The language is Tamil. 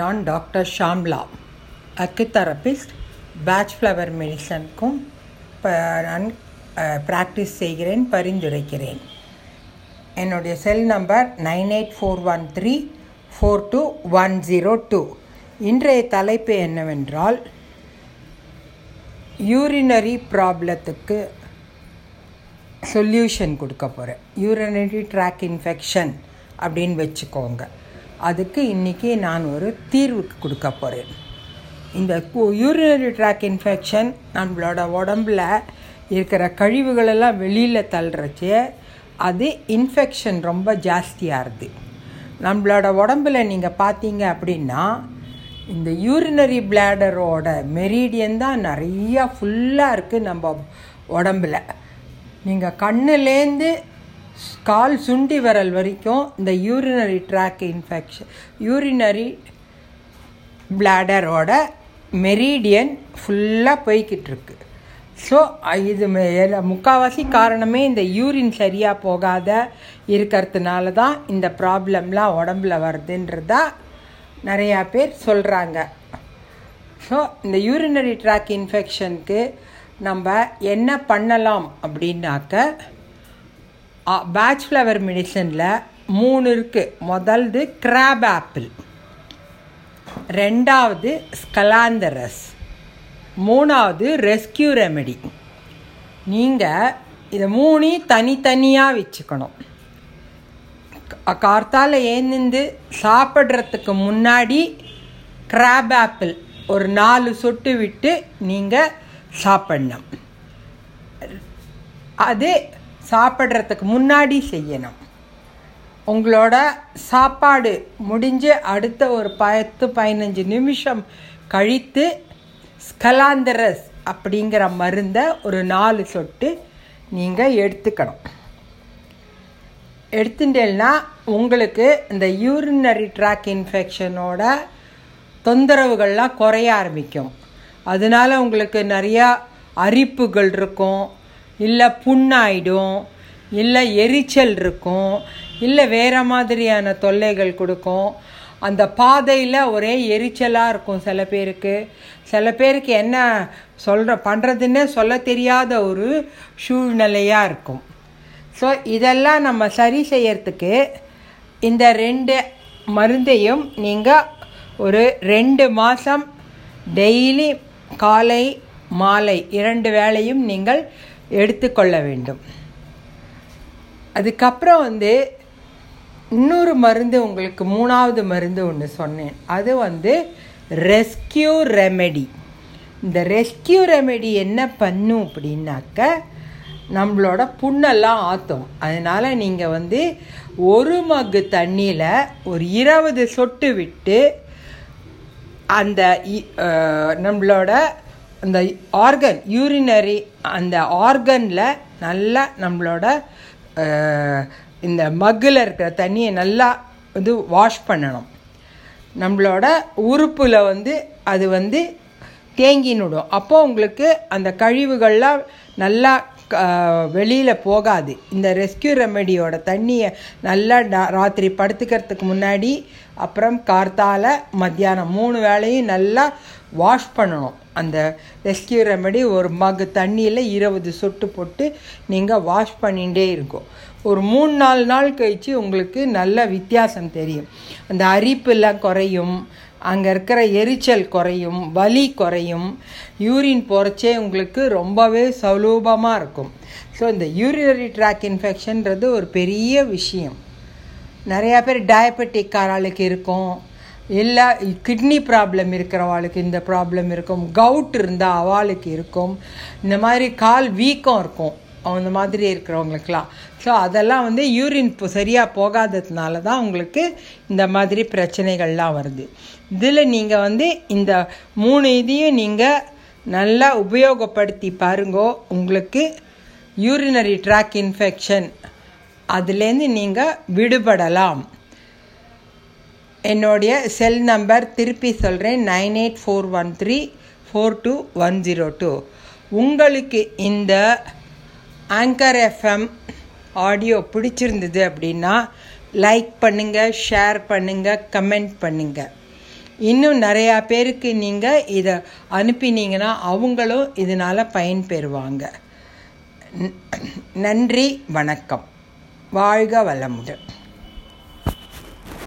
நான் doctor Shamla acutherapist Bach flower மெடிசனுக்கும் ப நான் ப்ராக்டிஸ் செய்கிறேன் பரிந்துரைக்கிறேன். என்னுடைய cell number nine eight four one three four two one zero two. இன்றைய தலைப்பு என்னவென்றால் யூரினரி ப்ராப்ளத்துக்கு சொல்யூஷன் கொடுக்க போகிறேன் யூரினரி ட்ராக் இன்ஃபெக்ஷன் அப்படின்னு வச்சுக்கோங்க. அதுக்கு இன்றைக்கி நான் ஒரு தீர்வுக்கு கொடுக்க போகிறேன் இந்த யூரினரி ட்ராக் இன்ஃபெக்ஷன் நம்மளோட உடம்புல இருக்கிற கழிவுகளெல்லாம் வெளியில் தள்ளுறச்சே அது இன்ஃபெக்ஷன் ரொம்ப ஜாஸ்தியாகுது நம்மளோட உடம்புல நீங்கள் பார்த்தீங்க அப்படின்னா இந்த யூரினரி பிளாடரோட மெரிடியன் தான் நிறையா ஃபுல்லாக இருக்குது நம்ம உடம்புல. நீங்கள் கண்ணுலேருந்து கால் சுண்டி விரல் வரைக்கும் இந்த யூரினரி ட்ராக் இன்ஃபெக்ஷன் யூரினரி பிளாடரோட மெரிடியன் ஃபுல்லாக போய்கிட்டு இருக்கு. ஸோ இது முக்கால்வாசி காரணமே இந்த யூரின் சரியாக போகாத இருக்கிறதுனால தான் இந்த ப்ராப்ளம்லாம் உடம்புல வருதுன்றதா நிறையா பேர் சொல்கிறாங்க ஸோ இந்த யூரினரி ட்ராக் இன்ஃபெக்ஷனுக்கு நம்ம என்ன பண்ணலாம் அப்படின்னாக்க பேட்ச் ஃப்ளவர் மெடிசனில் மூணு இருக்குது முதல்து கிராப் ஆப்பிள் ரெண்டாவது ஸ்கலாந்தரஸ் மூணாவது ரெஸ்கியூ ரெமெடி நீங்கள் இதை மூணையும் தனித்தனியாக வச்சுக்கணும். கார்த்தால் ஏந்திந்து சாப்பிட்றதுக்கு முன்னாடி கிராப் ஆப்பிள் ஒரு நாலு சொட்டு விட்டு நீங்கள் சாப்பிடணும். அது சாப்பிட்றதுக்கு முன்னாடி செய்யணும். உங்களோட சாப்பாடு முடிஞ்சு அடுத்த ஒரு பத்து பதினஞ்சு நிமிஷம் கழித்து ஸ்கலாந்தரஸ் அப்படிங்கிற மருந்தை ஒரு நாலு சொட்டு நீங்கள் எடுத்துக்கணும். எடுத்துட்டேன்னா உங்களுக்கு இந்த யூரினரி ட்ராக் இன்ஃபெக்ஷனோட தொந்தரவுகள்லாம் குறைய ஆரம்பிக்கும். அதனால உங்களுக்கு நிறையா அரிப்புகள் இருக்கும். இல்லை புண்ணாயிடும் இல்லை எரிச்சல் இருக்கும் இல்லை வேறு மாதிரியான தொல்லைகள் கொடுக்கும். அந்த பாதையில் ஒரே எரிச்சலாக இருக்கும் சில பேருக்கு. சில பேருக்கு என்ன சொல்கிற பண்ணுறதுன்னே சொல்ல தெரியாத ஒரு சூழ்நிலையாக இருக்கும். ஸோ இதெல்லாம் நம்ம சரி செய்யறதுக்கு இந்த ரெண்டு மருந்தையும் நீங்கள் ஒரு ரெண்டு மாதம் டெய்லி காலை மாலை இரண்டு வேளையும் நீங்கள் எடுத்துக்கொள்ள வேண்டும். அதுக்கப்புறம் வந்து இன்னொரு மருந்து உங்களுக்கு மூணாவது மருந்து ஒன்று சொன்னேன். அது வந்து ரெஸ்கியூ ரெமெடி. இந்த ரெஸ்கியூ ரெமெடி என்ன பண்ணும் அப்படின்னாக்க நம்மளோட புண்ணெல்லாம் ஆற்றும் அதனால் நீங்கள் வந்து ஒரு மக்கு தண்ணியில் ஒரு இருபது சொட்டு விட்டு அந்த நம்மளோட அந்த ஆர்கன் யூரினரி அந்த ஆர்கனில் நல்லா நம்மளோட இந்த மக்கில் இருக்கிற தண்ணியை நல்லா வந்து வாஷ் பண்ணணும். நம்மளோட உறுப்பில் வந்து அது வந்து தேங்கினுடும் அப்போது உங்களுக்கு அந்த கழிவுகள்லாம் நல்லா வெளியில் போகாது. இந்த ரெஸ்கியூ ரெமெடியோட தண்ணியை நல்லா ராத்திரி படுத்துக்கிறதுக்கு முன்னாடி அப்புறம் கார்த்தால மத்தியானம் மூணு வேளையும் நல்லா வாஷ் பண்ணணும். அந்த ரெஸ்கியூ ரெமெடி ஒரு மகு தண்ணியில் இருபது சொட்டு போட்டு நீங்கள் வாஷ் பண்ணிகிட்டே இருக்கும். ஒரு மூணு நாலு நாள் கழித்து உங்களுக்கு நல்ல வித்தியாசம் தெரியும். அந்த அரிப்பெல்லாம் குறையும் அங்கே இருக்கிற எரிச்சல் குறையும் வலி குறையும். யூரின் போகிறச்சே உங்களுக்கு ரொம்பவே சுலூபமாக இருக்கும். ஸோ இந்த யூரினரி ட்ராக் இன்ஃபெக்ஷன்றது ஒரு பெரிய விஷயம். நிறையா பேர் டயபெட்டிக் ஆளுக்கு இருக்கும். இல்லை கிட்னி ப்ராப்ளம் இருக்கிறவாளுக்கு இந்த ப்ராப்ளம் இருக்கும். கவுட் இருந்தால் அவளுக்கு இருக்கும். இந்த மாதிரி கால் வீக்கம் இருக்கும். அந்த மாதிரி இருக்கிறவங்களுக்கெல்லாம். ஸோ அதெல்லாம் வந்து யூரின் இப்போ சரியாக போகாததுனால தான் உங்களுக்கு இந்த மாதிரி பிரச்சனைகள்லாம் வருது. இதில் நீங்கள் வந்து இந்த மூணு இதையும் நீங்கள் நல்லா உபயோகப்படுத்தி பாருங்கோ. உங்களுக்கு யூரினரி ட்ராக் இன்ஃபெக்ஷன் அதுலேருந்து நீங்கள் விடுபடலாம். என்னுடைய செல் நம்பர் திருப்பி சொல்கிறேன் nine eight four one three four two one zero two உங்களுக்கு இந்த ஆங்கர் எஃப்எம் ஆடியோ பிடிச்சிருந்தது அப்படின்னா லைக் பண்ணுங்கள் ஷேர் பண்ணுங்கள் கமெண்ட் பண்ணுங்கள் இன்னும் நிறையா பேருக்கு நீங்கள் இதை அனுப்பினீங்கன்னா அவங்களும் இதனால் பயன்பெறுவாங்க. நன்றி வணக்கம். வாழ்க வளமுடன்.